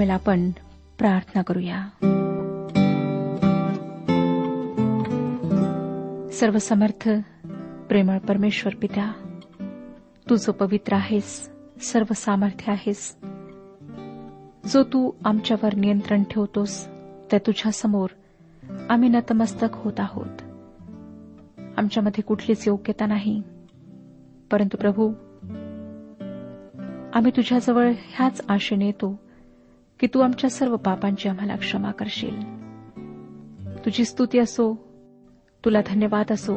ह्यावेळेला आपण प्रार्थना करूया. सर्वसमर्थ प्रेमळ परमेश्वर पित्या तू जो पवित्र आहेस सर्व सामर्थ्य आहेस जो तू आमच्यावर नियंत्रण ठेवतोस त्या तुझ्या समोर आम्ही नतमस्तक होत आहोत. आमच्यामध्ये कुठलीच योग्यता नाही. परंतु प्रभू आम्ही तुझ्याजवळ ह्याच आशेने येतो की तू आमच्या सर्व पापांची आम्हाला क्षमा करशील. तुझी स्तुती असो तुला धन्यवाद असो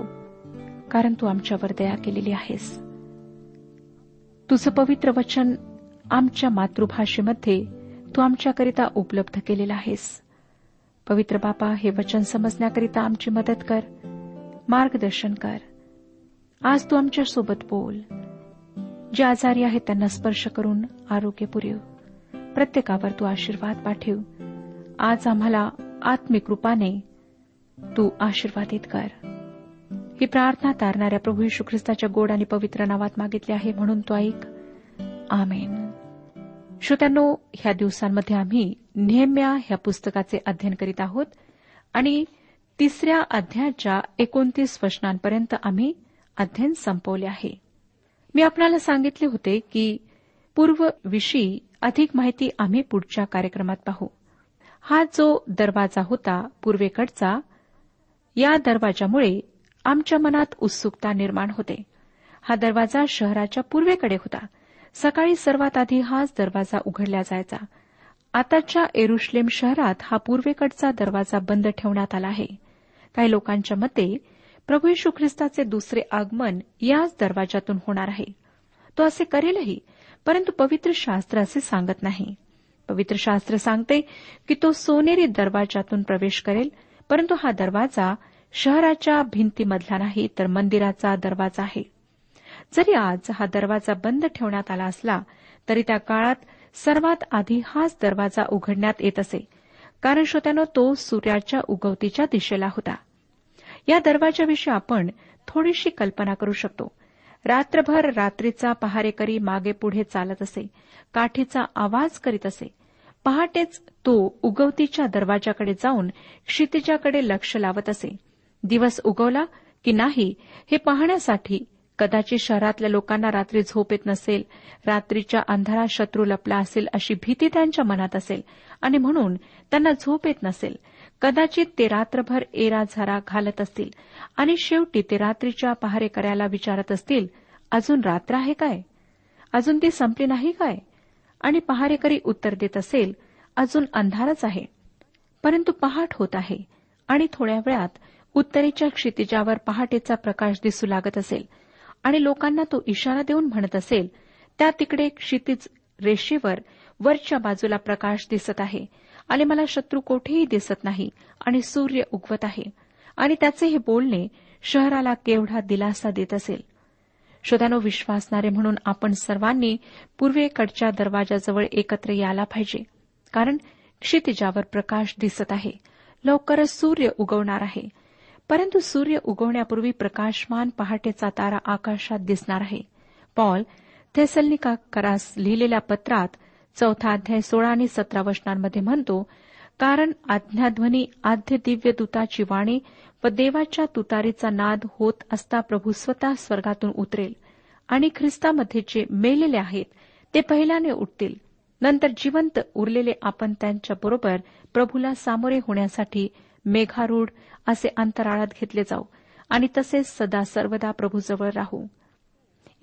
कारण तू आमच्यावर दया केलेली आहेस. तुझं पवित्र वचन आमच्या मातृभाषेमध्ये तू आमच्याकरिता उपलब्ध केलेलं आहेस. पवित्र बापा हे वचन समजण्याकरिता आमची मदत कर मार्गदर्शन कर. आज तू आमच्यासोबत बोल. जे आजारी आहेत त्यांना स्पर्श करून आरोग्य पुरेव. प्रत्येकावर तू आशीर्वाद पाठव. आज आम्हाला आत्मिक रूपाने तू आशीर्वादित कर. ही प्रार्थना तारणाऱ्या प्रभू यशू ख्रिस्ताच्या गोड आणि पवित्र नावात मागितली आहे म्हणून तो ऐक. आमेन. श्रोत्यांनो ह्या दिवसांमध्ये आम्ही नेहम्या ह्या पुस्तकाचे अध्ययन करीत आहोत आणि तिसऱ्या अध्यायाच्या एकोणतीस वचनांपर्यंत आम्ही अध्ययन संपवले आहे. मी आपणाला सांगितले होते की पूर्वविषयी अधिक माहिती आम्ही पुढच्या कार्यक्रमात पाहू. हा जो दरवाजा होता पूर्वेकडचा या दरवाजामुळे आमच्या मनात उत्सुकता निर्माण होते. हा दरवाजा शहराच्या पूर्वेकडे होता. सकाळी सर्वात आधी हाच दरवाजा उघडला जायचा. आताच्या एरुश्लेम शहरात हा पूर्वेकडचा दरवाजा बंद ठेवण्यात आला आहे. काही लोकांच्या मते प्रभू यशू ख्रिस्ताचे दुसरे आगमन याच दरवाजातून होणार आहे. तो असे करेलही. परंतु पवित्र शास्त्र असे सांगत नाही. पवित्र शास्त्र सांगते की तो सोनेरी दरवाजातून प्रवेश करेल परंतु हा दरवाजा शहराच्या भिंतीमधला नाही तर मंदिराचा दरवाजा आहे. जरी आज हा दरवाजा बंद ठेवण्यात आला असला तरी त्या काळात सर्वात आधी हाच दरवाजा उघडण्यात येत असे कारण श्रोत्यानं तो सूर्याच्या उगवतीच्या दिशेला होता. या दरवाजाविषयी आपण थोडीशी कल्पना करू शकतो. रात्रभर रात्रीचा पहारेकरी मागे पुढे चालत असे काठीचा आवाज करीत असे. पहाटेच तो उगवतीच्या दरवाजाकडे जाऊन क्षितिजाकडे लक्ष लावत असे. दिवस उगवला की नाही हे पाहण्यासाठी कदाचित शहरातल्या लोकांना रात्री झोप येत नसेल रात्रीच्या अंधारात शत्रू लपला असेल अशी भीती त्यांच्या मनात असेल आणि म्हणून त्यांना झोप येत नसेल. कदाचित ते रात्रभर एरा झरा घालत असतील आणि शेवटी ते रात्रीच्या पहारेकऱ्याला विचारत असतील अजून रात्र आहे काय? अजून ती संपली नाही काय? आणि पहारेकरी उत्तर देत असेल अजून अंधारच आहे. परंतु पहाट होत आहे आणि थोड्या वेळात उत्तरेच्या क्षितिजावर पहाटेचा प्रकाश दिसू लागत असेल आणि लोकांना तो इशारा देऊन म्हणत असेल त्या तिकडे क्षितिज रेषेवर वरच्या बाजूला प्रकाश दिसत आहे. आणि मला शत्रू कोठेही दिसत नाही आणि सूर्य उगवत आहे. आणि त्याचे हे बोलणे शहराला केवढा दिलासा देत असेल. श्रोत्यानो विश्वासणारे म्हणून आपण सर्वांनी पूर्वेकडच्या दरवाजाजवळ एकत्र यायला पाहिजे. कारण क्षितिजावर प्रकाश दिसत आहे. लवकरच सूर्य उगवणार आहे. परंतु सूर्य उगवण्यापूर्वी प्रकाशमान पहाटेचा तारा आकाशात दिसणार आहे. पॉल थेसलनिका करास लिहिलेल्या पत्रात चौथा अध्याय सोळा आणि सतरा वचनांमध्ये म्हणतो कारण आज्ञाध्वनी आद्य दिव्य दूताची वाणी व देवाच्या तुतारीचा नाद होत असता प्रभू स्वतः स्वर्गातून उतरेल आणि ख्रिस्तामध्ये जे मेलेले आहेत ते पहिल्याने उठतील. नंतर जिवंत उरलेले आपण त्यांच्याबरोबर प्रभूला सामोरे होण्यासाठी मेघारूढ असे अंतराळात घेतले जाऊ आणि तसेच सदा सर्वदा प्रभूजवळ राहू.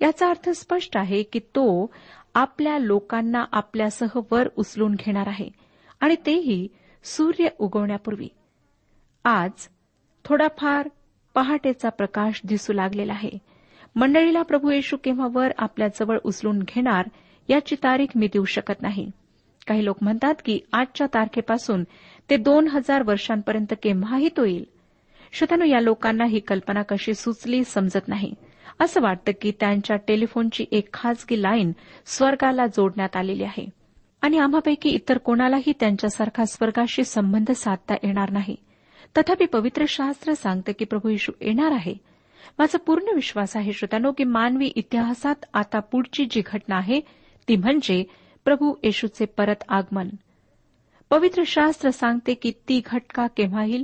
याचा अर्थ स्पष्ट आहे की तो आपल्या लोकांना आपल्यासह वर उचलून घेणार आहे आणि तेही सूर्य उगवण्यापूर्वी. आज थोडाफार पहाटेचा प्रकाश दिसू लागलेला आहे. मंडळीला प्रभू येशू केव्हा वर आपल्याजवळ उचलून घेणार याची तारीख मी देऊ शकत नाही. काही लोक म्हणतात की आजच्या तारखेपासून ते दोन हजार वर्षांपर्यंत केव्हाही तो येईल. श्रोत्यानो या लोकांना ही कल्पना कशी सुचली समजत नाही. असं वाटतं की त्यांच्या टेलिफोनची एक खाजगी लाईन स्वर्गाला जोडण्यात आलेली आहे. आणि आम्हापैकी इतर कोणालाही त्यांच्यासारखा स्वर्गाशी संबंध साधता येणार नाही. तथापि पवित्र शास्त्र सांगतं की प्रभू येशू येणार आहे. माझा पूर्ण विश्वास आहे श्रोत्यानो की मानवी इतिहासात आता पुढची जी घटना आहे ती म्हणजे प्रभू येशूचे परत आगमन. पवित्र शास्त्र सांगते की ती घटका केव्हा येईल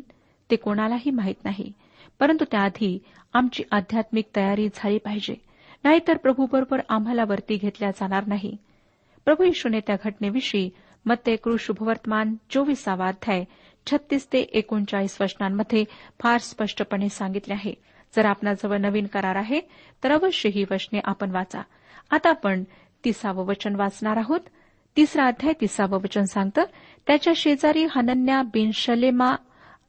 ते कोणालाही माहीत नाही. परंतु त्याआधी आमची आध्यात्मिक तयारी झाली पाहिजे. नाहीतर प्रभूबरोबर आम्हाला वरती घेतल्या जाणार नाही. प्रभू येशूने त्या घटनेविषयी मत्तेकृ शुभवर्तमान चोवीसावा अध्याय छत्तीस ते एकोणचाळीस वचनांमध्ये फार स्पष्टपणे सांगितले आहे. जर आपणाजवळ नवीन करार आहे तर अवश्य ही वचने आपण वाचा. आता आपण तिसावं वचन वाचणार आहोत. तिसरा अध्याय तिसावं वचन सांगतं त्याच्या शेजारी हनन्या बिन शलेमा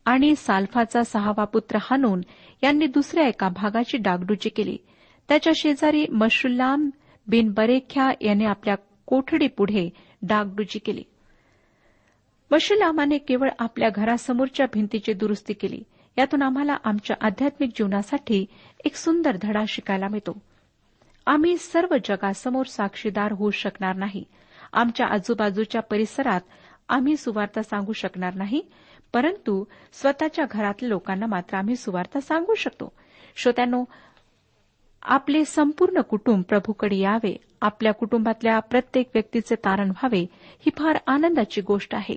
आणि साल्फाचा सहावा पुत्र हानून यांनी दुसऱ्या एका भागाची डागडुजी केली. त्याच्या शेजारी मशुल्लाम बिन बरेख्या याने आपल्या कोठडीपुढे डागडुजी केली. मशुल्लामाने केवळ आपल्या घरासमोरच्या भिंतीची दुरुस्ती केली. यातून आम्हाला आमच्या आध्यात्मिक जीवनासाठी एक सुंदर धडा शिकायला मिळतो. आम्ही सर्व जगासमोर साक्षीदार होऊ शकणार नाही. आमच्या आजूबाजूच्या परिसरात आम्ही सुवार्ता सांगू शकणार नाही. परंतु स्वतःच्या घरातल्या लोकांना मात्र आम्ही सुवार्ता सांगू शकतो. श्रोत्यानो आपले संपूर्ण कुटुंब प्रभूकडे यावे आपल्या कुटुंबातल्या प्रत्येक व्यक्तीचे तारण व्हावे ही फार आनंदाची गोष्ट आहे.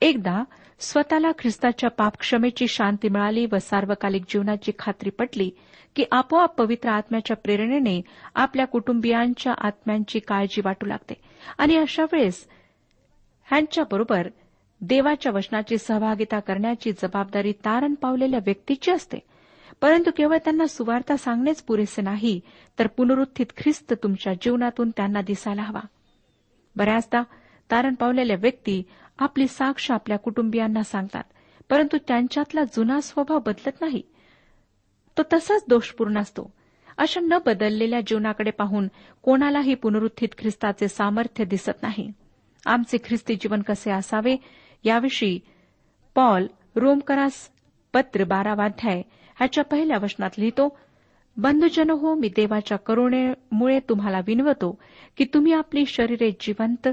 एकदा स्वतःला ख्रिस्ताच्या पापक्षमेची शांती मिळाली व सार्वकालिक जीवनाची खात्री पटली की आपोआप पवित्र आत्म्याच्या प्रेरणेने आपल्या कुटुंबियांच्या आत्म्यांची काळजी वाटू लागते. आणि अशा वेळेस ह्यांच्याबरोबर देवाच्या वचनाची सहभागिता करण्याची जबाबदारी तारण पावलेल्या व्यक्तीची असते. परंतु केवळ त्यांना सुवार्ता सांगणेच पुरेसे नाही तर पुनरुत्थित ख्रिस्त तुमच्या जीवनातून त्यांना दिसायला हवा. बऱ्याचदा तारण पावलेल्या व्यक्ती आपली साक्ष आपल्या कुटुंबियांना सांगतात परंतु त्यांच्यातला जुना स्वभाव बदलत नाही. तो तसाच दोषपूर्ण असतो. अशा न बदललेल्या जीवनाकडे पाहून कोणालाही पुनरुत्थित ख्रिस्ताचे सामर्थ्य दिसत नाही. आमचे ख्रिस्ती जीवन कसे असावे याविषयी पॉल रोमकरास पत्र बारावाध्याय ह्याच्या पहिल्या वचनात लिहितो बंधुजन हो मी देवाच्या करुणेमुळे तुम्हाला विनवतो की तुम्ही आपली शरीरे जिवंत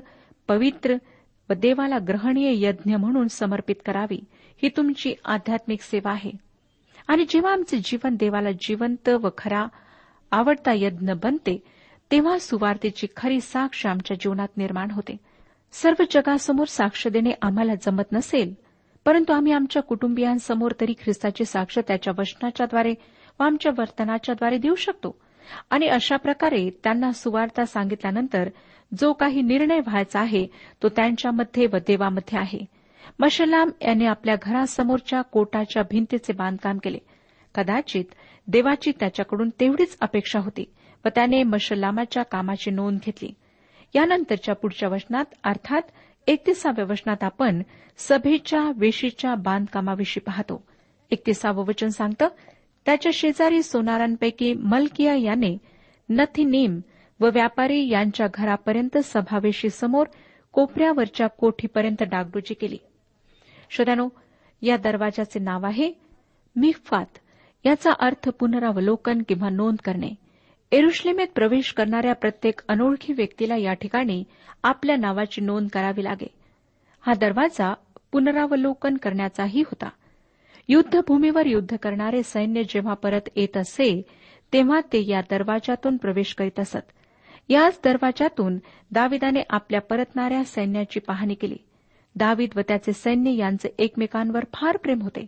पवित्र व देवाला ग्रहणीय यज्ञ म्हणून समर्पित करावी. ही तुमची आध्यात्मिक सेवा आहे. आणि जेव्हा आमचे जीवन देवाला जिवंत व खरा आवडता यज्ञ बनते तेव्हा सुवार्तेची खरी साक्ष आमच्या जीवनात निर्माण होते. सर्व जगासमोर साक्ष देणे आम्हाला जमत नसेल परंतु आम्ही आमच्या कुटुंबियांसमोर तरी ख्रिस्ताची साक्ष त्याच्या वचनाच्याद्वारे व आमच्या वर्तनाच्याद्वारे देऊ शकतो. आणि अशा प्रकारे त्यांना सुवार्ता सांगितल्यानंतर जो काही निर्णय व्हायचा आहे तो त्यांच्यामध्ये व देवामध्ये आहे. मशलाम याने आपल्या घरासमोरच्या कोटाच्या भिंतीचे बांधकाम केले. कदाचित देवाची त्याच्याकडून तेवढीच अपेक्षा होती व त्याने मशलामाच्या कामाची नोंद घेतली. यानंतरच्या पुढच्या वचनात अर्थात एकतीसाव्या वचनात आपण सभेच्या वेशीच्या बांधकामाविषयी पाहतो. एकतीसावं वचन सांगतं त्याच्या शेजारी सोनारांपैकी मलकिया याने नथिनीम व व्यापारी यांच्या घरापर्यंत सभावेशी समोर कोपऱ्यावरच्या कोठीपर्यंत डागडुजी केली. श्रोत्यानो या दरवाजाचे नाव आहे मिफात. याचा अर्थ पुनरावलोकन किंवा नोंद करणे. एरुश्लेमेत प्रवेश करणाऱ्या प्रत्येक अनोळखी व्यक्तीला या ठिकाणी आपल्या नावाची नोंद करावी लागे. हा दरवाजा पुनरावलोकन करण्याचाही होता. युद्धभूमीवर युद्ध करणारे सैन्य जेव्हा परत येत असे तेव्हा ते या दरवाजातून प्रवेश करीत असत. याच दरवाजातून दाविदाने आपल्या परतणाऱ्या सैन्याची पाहणी केली. दावीद व त्याचे सैन्य यांचे एकमेकांवर फार प्रेम होते.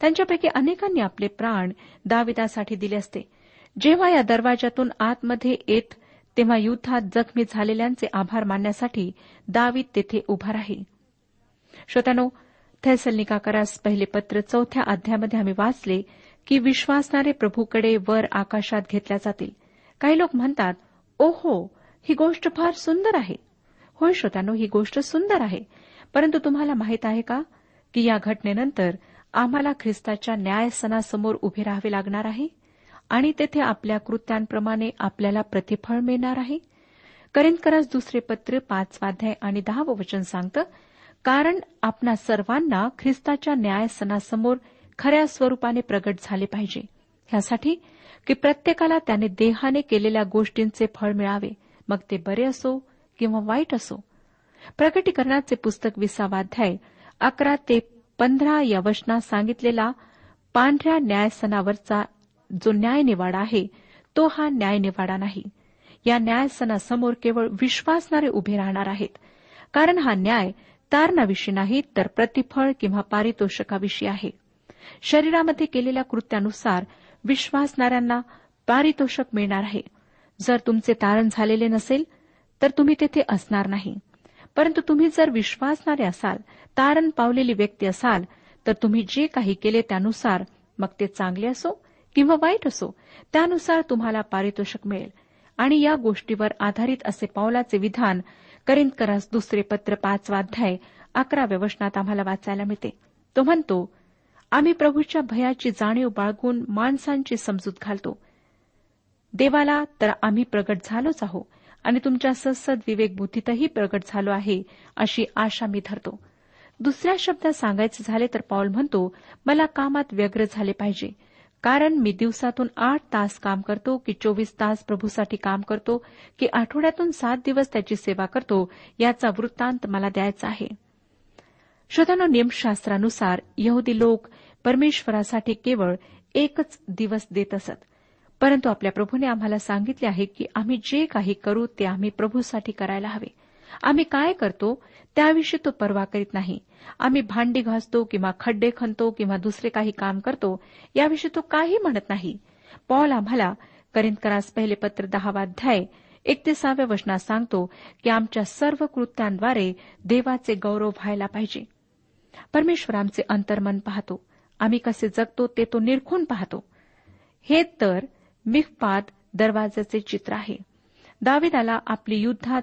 त्यांच्यापैकी अनेकांनी आपले प्राण दाविदासाठी दिले असते. जेव्हा या दरवाजातून आतमध्ये येत तेव्हा युद्धात जखमी झालेल्यांचे आभार मानण्यासाठी दावीद तेथे उभा राहील श्रोत्यानो थैसलनिकाकरास पहिले पत्र चौथ्या अध्यामध्ये आम्ही वाचले की विश्वासणारे प्रभूकडे वर आकाशात घेतल्या जातील. काही लोक म्हणतात ओहो ही गोष्ट फार सुंदर आहे. होय श्रोत्यानो ही गोष्ट सुंदर आहे. परंतु तुम्हाला माहीत आहे का की या घटनेनंतर आम्हाला ख्रिस्ताच्या न्यायसनासमोर उभे राहावे लागणार आहे? आणि तेथे आपल्या कृत्यांप्रमाणे आपल्याला प्रतिफळ मिळणार आहे. करिंदकरास दुसरे पत्र पाचवाध्याय आणि दहावं वचन सांगतं कारण आपणा सर्वांना ख्रिस्ताच्या न्यायसनासमोर खऱ्या स्वरूपाने प्रगट झाले पाहिजे. ह्यासाठी की प्रत्येकाला त्याने देहाने केलेल्या गोष्टींचे फळ मिळावे. मग ते बरे असो किंवा वाईट असो. प्रकटीकरणाचे पुस्तक विसावाध्याय अकरा ते पंधरा या वचनात सांगितलेला पांढऱ्या न्यायसनावरचा जो न्यायनिवाडा आहे तो हा न्यायनिवाडा नाही. या न्यायसनासमोर केवळ विश्वासणारे उभे राहणार आहेत. कारण हा न्याय तारणाविषयी नाही तर प्रतिफळ किंवा पारितोषकाविषयी आहे. शरीरामध्ये केलेल्या कृत्यानुसार विश्वासणाऱ्यांना पारितोषक मिळणार आहे. जर तुमचे तारण झालेले नसेल तर तुम्ही तेथे असणार नाही. परंतु तुम्ही जर विश्वासणारे असाल तारण पावलेली व्यक्ती असाल तर तुम्ही जे काही केले त्यानुसार मग ते चांगले असो किंवा वाईट असो त्यानुसार तुम्हाला पारितोषिक मिळेल. आणि या गोष्टीवर आधारित असे पावलाचे विधान करिंदकरास दुसरे पत्र पाचवाध्याय अकराव्या वचनात आम्हाला वाचायला मिळते. तो म्हणतो आम्ही प्रभूच्या भयाची जाणीव बाळगून माणसांची समजूत घालतो. देवाला तर आम्ही प्रगट झालोच आहो आणि तुमच्या सत्सद विवेक बुद्धीतही प्रगट झालो आहे अशी आशा मी धरतो. दुसऱ्या शब्दात सांगायचे झाले तर पॉल म्हणतो मला कामात व्यग्र झाले पाहिजे. कारण मी दिवसातून आठ तास काम करतो की चोवीस तास प्रभूसाठी काम करतो की आठवड्यातून सात दिवस त्याची सेवा करतो याचा वृत्तांत मला द्यायचा आहे. श्रोतानो नियमशास्त्रानुसार यहुदी लोक परमेश्वरासाठी केवळ एकच दिवस देत असत. परंतु आपल्या प्रभूने आम्हाला सांगितले आहे की आम्ही जे काही करू ते आम्ही प्रभूसाठी करायला हवे. आम्ही काय करतो? त्याविषयी तो पर्वा करीत नाही. आम्ही भांडी घासतो किंवा खड्डे खणतो किंवा दुसरे काही काम करतो याविषयी तो काही म्हणत नाही. पॉल आम्हाला करिंदकरास पहिले पत्र दहावाध्याय एकतीसाव्या वचनात सांगतो की आमच्या सर्व कृत्यांद्वारे देवाचे गौरव व्हायला पाहिजे. परमेश्वर आमचे अंतर्मन पाहतो. आम्ही कसे जगतो ते तो निरखून पाहतो. हे तर मिखपात दरवाजाचे चित्र आहे. दाविदाला आपली युद्धात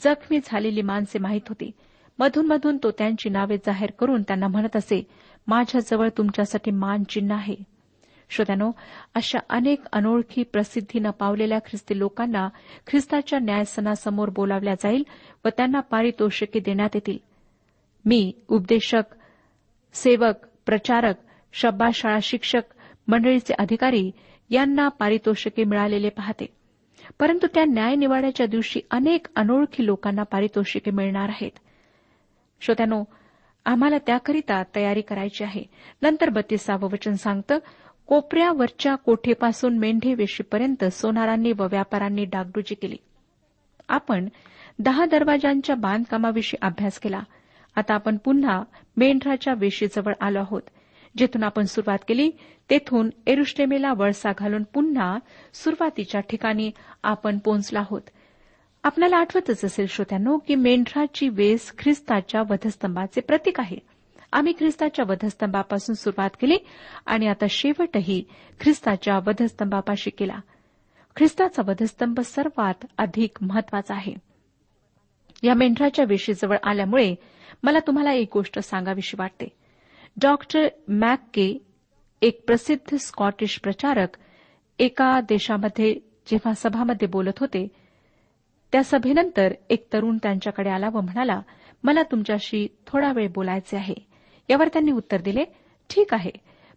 जखमी झालेली माणसे माहीत होती. मधून मधून तो त्यांची नावे जाहीर करून त्यांना म्हणत असे माझ्याजवळ तुमच्यासाठी मान चिन्ह आहे. श्रोत्यानो अशा अनेक अनोळखी प्रसिद्धी न पावलेल्या ख्रिस्ती लोकांना ख्रिस्ताच्या न्यायसनासमोर बोलावल्या जाईल व त्यांना पारितोषिके देण्यात येतील. मी उपदेशक सेवक प्रचारक शब्बाशाळा शिक्षक मंडळीचे अधिकारी यांना पारितोषिके मिळालेले पाहते. परंतु त्या न्यायनिवाड्याच्या दिवशी अनेक अनोळखी लोकांना पारितोषिके मिळणार आहेत. श्रोत्यानो आम्हाला त्याकरिता तयारी करायची आहे. नंतर बत्तीसावं वचन सांगतं कोपऱ्यावरच्या कोठेपासून मेंढे वेशीपर्यंत सोनारांनी व व्यापाऱ्यांनी डागडुजी केली. आपण दहा दरवाजांच्या बांधकामाविषयी अभ्यास केला. आता आपण पुन्हा मेंढराच्या वेशीजवळ आलो आहोत. जिथून आपण सुरुवात केली तेथून एरुश्लेमेला वळसा घालून पुन्हा सुरुवातीच्या ठिकाणी आपण पोहोचला आहोत. आपल्याला आठवतच असेल श्रोत्यानो की मेंढराची वेस ख्रिस्ताच्या वधस्तंभाचे प्रतीक आहे. आम्ही ख्रिस्ताच्या वधस्तंभापासून सुरुवात केली आणि आता शेवटही ख्रिस्ताच्या वधस्तंभापाशी केला. ख्रिस्ताचा वधस्तंभ सर्वात अधिक महत्त्वाचा आहे. या मेंढराच्या वेशीजवळ आल्यामुळे मला तुम्हाला एक गोष्ट सांगावीशी वाटते. डॉक्टर मॅक के एक प्रसिद्ध स्कॉटिश प्रचारक एका देशामध्ये जेव्हा सभामध्ये बोलत होते त्या सभेनंतर एक तरुण त्यांच्याकडे आला व म्हणाला मला तुमच्याशी थोडा वेळ बोलायचे आहे. यावर त्यांनी उत्तर दिले ठीक आहे.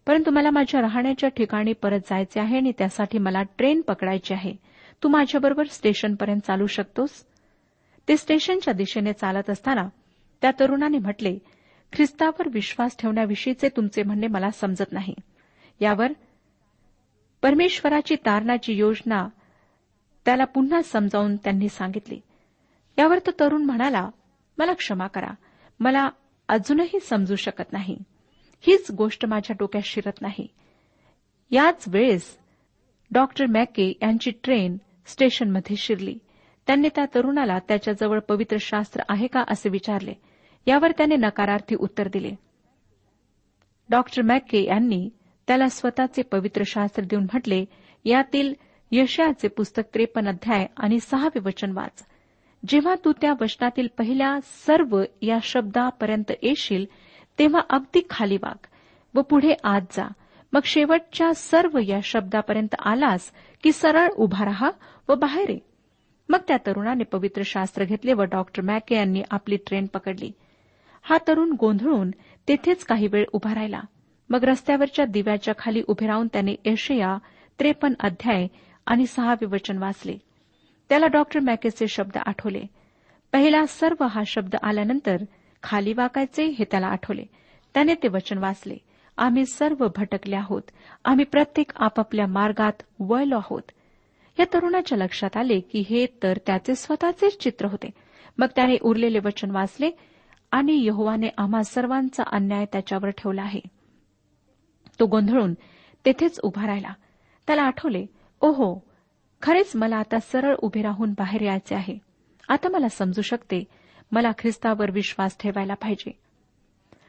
परंतु मला माझ्या राहण्याच्या ठिकाणी परत जायचे आहे आणि त्यासाठी मला ट्रेन पकडायची आहे. तू माझ्याबरोबर स्टेशनपर्यंत चालू शकतोस? ते स्टेशनच्या दिशेने चालत असताना त्या तरुणाने म्हटले ख्रिस्तावर विश्वास ठेवण्याविषयीचे तुमचे म्हणणे मला समजत नाही. यावर परमेश्वराची तारणाची योजना त्याला पुन्हा समजावून त्यांनी सांगितली. यावर तो तरुण म्हणाला मला क्षमा करा. मला अजूनही समजू शकत नाही. हीच गोष्ट माझ्या डोक्यात शिरत नाही. याच वेळेस डॉक्टर मॅके यांची ट्रेन स्टेशनमध्ये शिरली. त्यांनी त्या तरुणाला त्याच्याजवळ पवित्र शास्त्र आहे का असे विचारले. यावर त्याने नकारार्थी उत्तर दिले. डॉक्टर मॅके यांनी त्याला स्वतःचे पवित्र शास्त्र देऊन म्हटले यातील यशयाचे पुस्तक त्रेपन्न अध्याय आणि सहावे वचन वाच. जेव्हा तू त्या वचनातील पहिल्या सर्व या शब्दापर्यंत येशील तेव्हा अगदी खाली वाग व पुढे आत जा. मग शेवटच्या सर्व या शब्दापर्यंत आलास की सरळ उभा राहा व बाहेर ये. मग त्या तरुणाने पवित्र शास्त्र घेतले व डॉक्टर मॅके यांनी आपली ट्रेन पकडली. हा तरुण गोंधळून तेथेच काही वेळ उभा राहिला. मग रस्त्यावरच्या दिव्याच्या खाली उभे राहून त्याने एशया त्रेपन्न अध्याय आणि सहावे वचन वाचले. त्याला डॉक्टर मॅकेचे शब्द आठवले. पहिला सर्व हा शब्द आल्यानंतर खाली वाकायचे हे त्याला आठवले. त्याने ते वचन वाचले. आम्ही सर्व भटकले आहोत. आम्ही प्रत्येक आपापल्या मार्गात वळलो आहोत. या तरुणाच्या लक्षात आले की हे तर त्याचे स्वतःचेच चित्र होते. मग त्याने उरलेले वचन वाचले आणि यहोवाने आम्हा सर्वांचा अन्याय त्याच्यावर ठेवला आहे. तो गोंधळून तेथेच उभा राहिला. त्याला आठवले ओहो खरेच मला आता सरळ उभे राहून बाहेर यायचे आहे. आता मला समजू शकते मला ख्रिस्तावर विश्वास ठेवायला पाहिजे.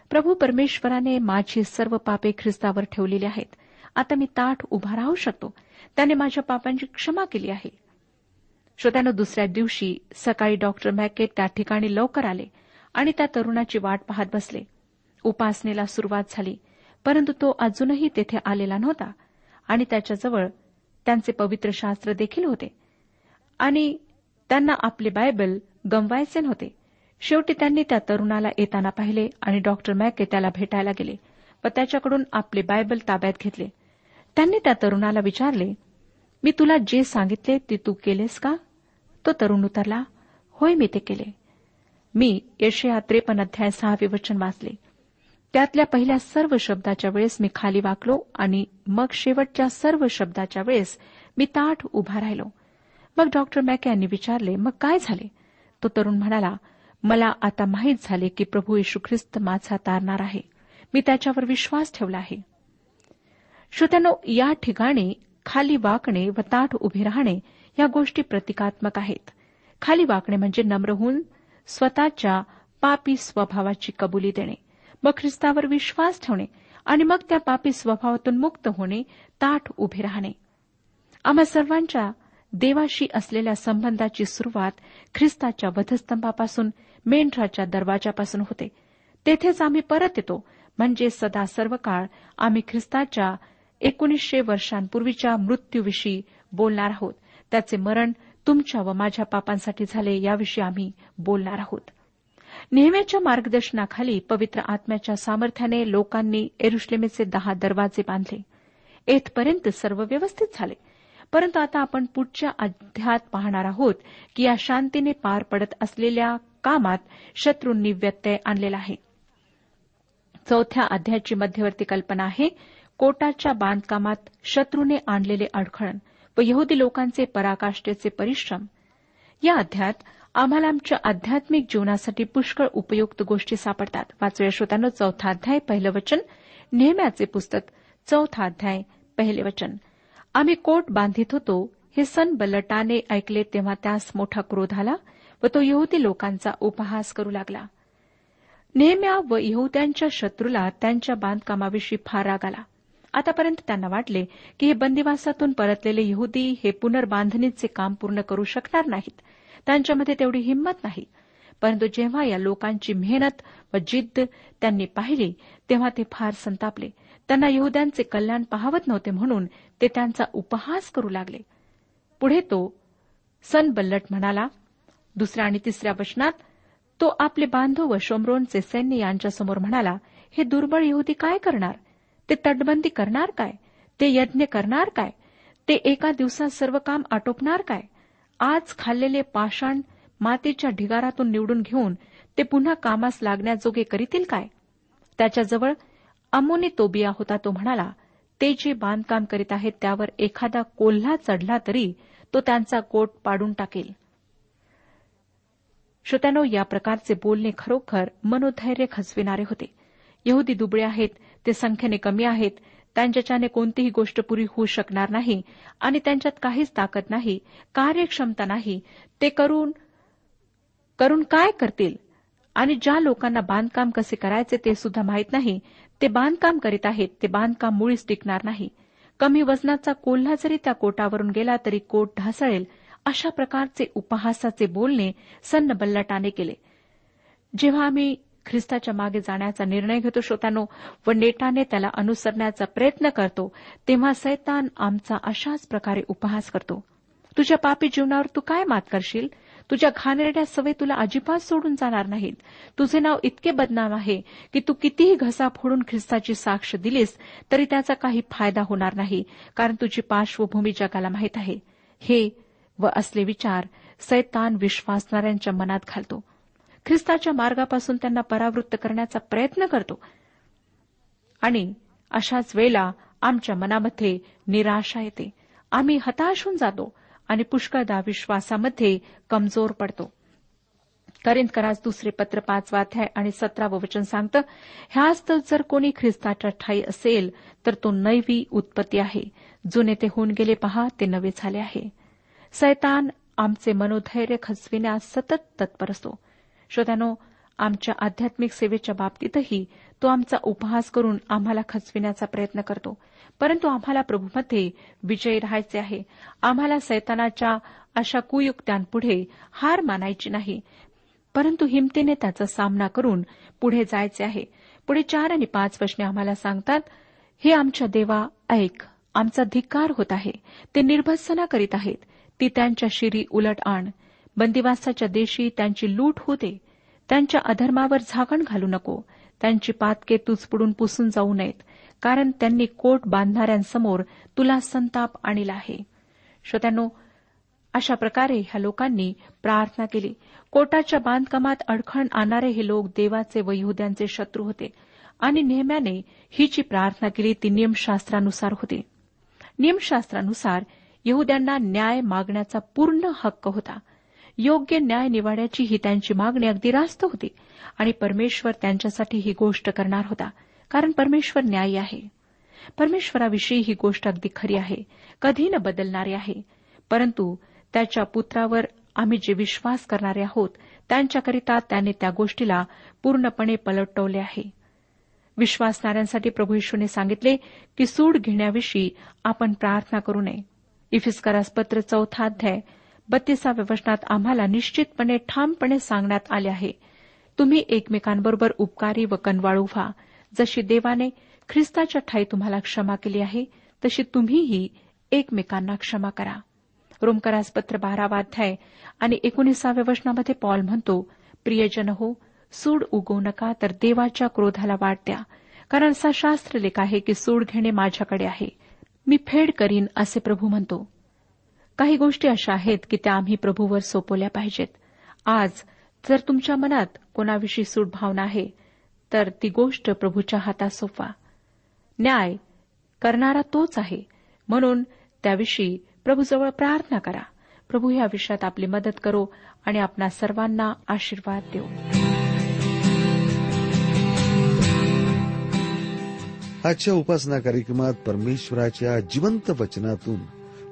प्रभू परमेश्वराने माझी सर्व पापे ख्रिस्तावर ठेवलेली आहेत. आता मी ताठ उभा राहू शकतो. त्याने माझ्या पापांची क्षमा केली आहे. श्रोत्यानं दुसऱ्या दिवशी सकाळी डॉक्टर मॅकेट त्या ठिकाणी लवकर आले. आणि त्या तरुणाची वाट पाहत बसले. उपासनेला सुरुवात झाली परंतु तो अजूनही तेथे आलेला नव्हता आणि त्याच्याजवळ त्यांचे पवित्र शास्त्र देखील होते. आणि त्यांना आपले बायबल गमवायचे नव्हते. शेवटी त्यांनी त्या तरुणाला येताना पाहिले आणि डॉक्टर मॅके त्याला भेटायला गेले व त्याच्याकडून आपले बायबल ताब्यात घेतले. त्यांनी त्या तरुणाला विचारले मी तुला जे सांगितले ते तू केलेस का? तो तरुण उतरला होय मी ते केले. मी यशया त्रेपन्न अध्याय सहावे वचन वाचले. त्यातल्या पहिल्या सर्व शब्दाच्या वेळेस मी खाली वाकलो आणि मग शेवटच्या सर्व शब्दाच्या वेळेस मी ताठ उभा राहिलो. मग डॉक्टर मॅके यांनी विचारले मग काय झाले? तो तरुण म्हणाला मला आता माहीत झाले की प्रभू येशू ख्रिस्त माझा तारणार आहे. मी त्याच्यावर विश्वास ठेवला आहे. श्रोत्यानो या ठिकाणी खाली वाकणे व ताठ उभे राहणे या गोष्टी प्रतिकात्मक आहेत. खाली वाकणे म्हणजे नम्र होऊन स्वतःच्या पापी स्वभावाची कबुली देणे. मग ख्रिस्तावर विश्वास ठेवणे आणि मग त्या पापी स्वभावातून मुक्त होणे ताठ उभे राहणे. आम्हा सर्वांच्या देवाशी असलेल्या संबंधाची सुरुवात ख्रिस्ताच्या वधस्तंभापासून मेंढराच्या दरवाजापासून होते. तेथेच आम्ही परत येतो म्हणजे सदा सर्व काळ आम्ही ख्रिस्ताच्या एकोणीसशे वर्षांपूर्वीच्या मृत्यूविषयी बोलणार आहोत. त्याचे मरण तुमच्या व माझ्या पापांसाठी झाले याविषयी आम्ही बोलणार आहोत. नेहमीच्या मार्गदर्शनाखाली पवित्र आत्म्याच्या सामर्थ्याने लोकांनी एरुश्लेमेचे दहा दरवाजे बांधले. येथपर्यंत सर्व व्यवस्थित झाले. परंतु आता आपण पुढच्या अध्यात पाहणार आहोत की या शांतीने पार पडत असलेल्या कामात शत्रूंनी व्यत्यय आणलेला आहे. चौथ्या अध्यायाची मध्यवर्ती कल्पना आहे कोटाच्या बांधकामात शत्रूने आणलेले अडखळण. व यहुदी लोकांचे पराकाष्ठेचे परिश्रम. या अध्यात आम्हाला आमच्या आध्यात्मिक जीवनासाठी पुष्कळ उपयुक्त गोष्टी सापडतात. वाचूया श्रोत्यानं चौथा अध्याय पहिलं वचन. नेहम्याचे पुस्तक चौथा अध्याय पहिले वचन. आम्ही कोट बांधित होतो हे सन बलटाने ऐकले तेव्हा त्यास मोठा क्रोध आला व तो यहुदी लोकांचा उपहास करू लागला. नेहम्या व यहुद्यांच्या शत्रूला त्यांच्या बांधकामाविषयी फार राग आला. आतापर्यंत त्यांना वाटले की हे बंदिवासातून परतलेले यहुदी हे पुनर्बांधणीचे काम पूर्ण करू शकणार नाहीत. त्यांच्यामध्ये तेवढी हिंमत नाही. परंतु जेव्हा या लोकांची मेहनत व जिद्द त्यांनी पाहिली तेव्हा ते फार संतापले. त्यांना यहुद्यांचे कल्याण पाहवत नव्हते म्हणून ते त्यांचा उपहास करू लागले. पुढे तो सन बल्लट म्हणाला दुसऱ्या आणि तिसऱ्या वचनात तो आपले बांधव व शोमरोनचे सैन्य यांच्यासमोर म्हणाला हे दुर्बळ यहुदी काय करणार? ते तटबंदी करणार काय? ते यज्ञ करणार काय? ते एका दिवसात सर्व काम आटोपणार काय? आज खाल्लेले पाषाण मातीच्या ढिगारातून निवडून घेऊन ते पुन्हा कामास लागण्याजोगे करीतील काय? त्याच्याजवळ अमोनी तोबिया होता तो म्हणाला ते जे बांधकाम करीत आहेत त्यावर एखादा कोल्हा चढला तरी तो त्यांचा कोट पाडून टाकेल. श्रोत्यानो या प्रकारचे बोलणे खरोखर मनोधैर्य खचविणारे होते. यहुदी दुबळे आहेत ते संख्येने कमी आहेत त्यांच्याच्याने कोणतीही गोष्ट पुरी होऊ शकणार नाही आणि त्यांच्यात काहीच ताकद नाही कार्यक्षमता नाही. ते करून करून काय करतील? आणि ज्या लोकांना बांधकाम कसे करायचे ते सुद्धा माहीत नाही. ते बांधकाम करीत आहेत ते बांधकाम मुळीच टिकणार नाही. कमी वजनाचा कोल्हा जरी त्या कोटावरून गेला तरी कोट ढासळेल अशा प्रकारचे उपहासाचे बोलणे सन्न बल्लटाने केले. जेव्हा आम्ही ख्रिस्ताच्या मागे जाण्याचा निर्णय घेतो श्रोतानो व नेटाने त्याला अनुसरण्याचा प्रयत्न करतो तेव्हा सैतान आमचा अशाच प्रकारे उपहास करतो. तुझ्या पापी जीवनावर तू काय मात करशील? तुझ्या घाणेरड्या सवय तुला अजिबात सोडून जाणार नाहीत. तुझे नाव इतके बदनाम आहे की तू कितीही घसा फोडून ख्रिस्ताची साक्ष दिलीस तरी त्याचा काही फायदा होणार नाही कारण तुझी पार्श्वभूमी जगाला माहीत आहे. हे व असले विचार सैतान विश्वासणाऱ्यांच्या मनात घालतो. ख्रिस्ताच्या मार्गापासून त्यांना परावृत्त करण्याचा प्रयत्न करतो. आणि अशाच वेळेला आमच्या मनामध्ये निराशा येते. आम्ही हताश होऊन जातो आणि पुष्कळदा विश्वासामध्ये कमजोर पडतो. करिंदकरास दुसरे पत्र पाचवा अध्याय आणि सतरावं वचन सांगतं ह्याच तर जर कोणी ख्रिस्ताच्या ठाई असेल तर तो नैवी उत्पत्ती आहे. जुने ते होऊन गेले पहा ते नवे झाले आहे. सैतान आमचे मनोधैर्य खचविण्यास सतत तत्पर असतो. श्रोत्यानो आमच्या आध्यात्मिक सेवेच्या बाबतीतही तो आमचा उपहास करून आम्हाला खचविण्याचा प्रयत्न करतो. परंतु आम्हाला प्रभूमध्ये विजयी राहायचे आहे. आम्हाला सैतानाच्या अशा कुयुक्त्यांपुढे हार मानायची नाही. परंतु हिमतीने त्याचा सामना करून पुढे जायचे आहे. पुढे चार आणि पाच वचने आम्हाला सांगतात हे आमच्या देवा ऐक आमचा धिक्कार होत आहे. ते निर्भत्सना करीत आहेत. ती त्यांच्या शिरी उलट आण. बंदिवासाच्या देशी त्यांची लूट होते. त्यांच्या अधर्मावर झाकण घालू नको. त्यांची पातके तुचपुडून पुसून जाऊ नयेत. कारण त्यांनी कोट बांधणाऱ्यांसमोर तुला संताप आणला आहे. श्रोत्यानो अशा प्रकारे ह्या लोकांनी प्रार्थना केली. कोटाच्या बांधकामात अडखण आणणारे हे लोक देवाचे व यहद्यांचे शत्रू होते. आणि नेहम्याने ही जी प्रार्थना केली ती नियमशास्त्रानुसार होती. नियमशास्त्रानुसार यहद्यांना न्याय मागण्याचा पूर्ण हक्क होता. योग्य न्याय निवाड्याची ही त्यांची मागणी अगदी रास्त होती. आणि परमेश्वर त्यांच्यासाठी ही गोष्ट करणार होता. कारण परमेश्वर न्यायी आहे. परमेश्वराविषयी ही गोष्ट अगदी खरी आहे. कधी न बदलणारी आहे. परंतु त्याच्या पुत्रावर आम्ही जे विश्वास करणारे आहोत त्यांच्याकरिता त्याने त्या गोष्टीला पूर्णपणे पलटवले आहे. विश्वासणाऱ्यांसाठी प्रभू येशूने सांगितले की सूड घेण्याविषयी आपण प्रार्थना करू नये. इफिस्करास पत्र चौथा अध्याय बत्तीसाव्या वचनात आम्हाला निश्चितपणे ठामपणे सांगण्यात आले आहे. तुम्ही एकमेकांबरोबर उपकारी व कनवाळू व्हा जशी देवाने ख्रिस्ताच्या ठाई तुम्हाला क्षमा केली आहे तशी तुम्हीही एकमेकांना क्षमा करा. रोमकरास पत्र बारावा अध्याय आणि एकोणीसाव्या वचनामध्ये पॉल म्हणतो प्रियजन हो सूड उगवू नका तर देवाच्या क्रोधाला वाट द्या. कारण असा शास्त्र लेख आहे की सूड घेणे माझ्याकडे आहे. मी फेड करीन असे प्रभू म्हणतो. काही गोष्टी अशा आहेत की त्या आम्ही प्रभूवर सोपवल्या पाहिजेत. आज जर तुमच्या मनात कोणाविषयी सूट भावना आहे तर ती गोष्ट प्रभूच्या हातात सोपवा. न्याय करणारा तोच आहे. म्हणून त्याविषयी प्रभूजवळ प्रार्थना करा. प्रभू या विषयात आपली मदत करो आणि आपणा सर्वांना आशीर्वाद देऊ. आजच्या उपासना कार्यक्रमात परमेश्वराच्या जिवंत वचनातून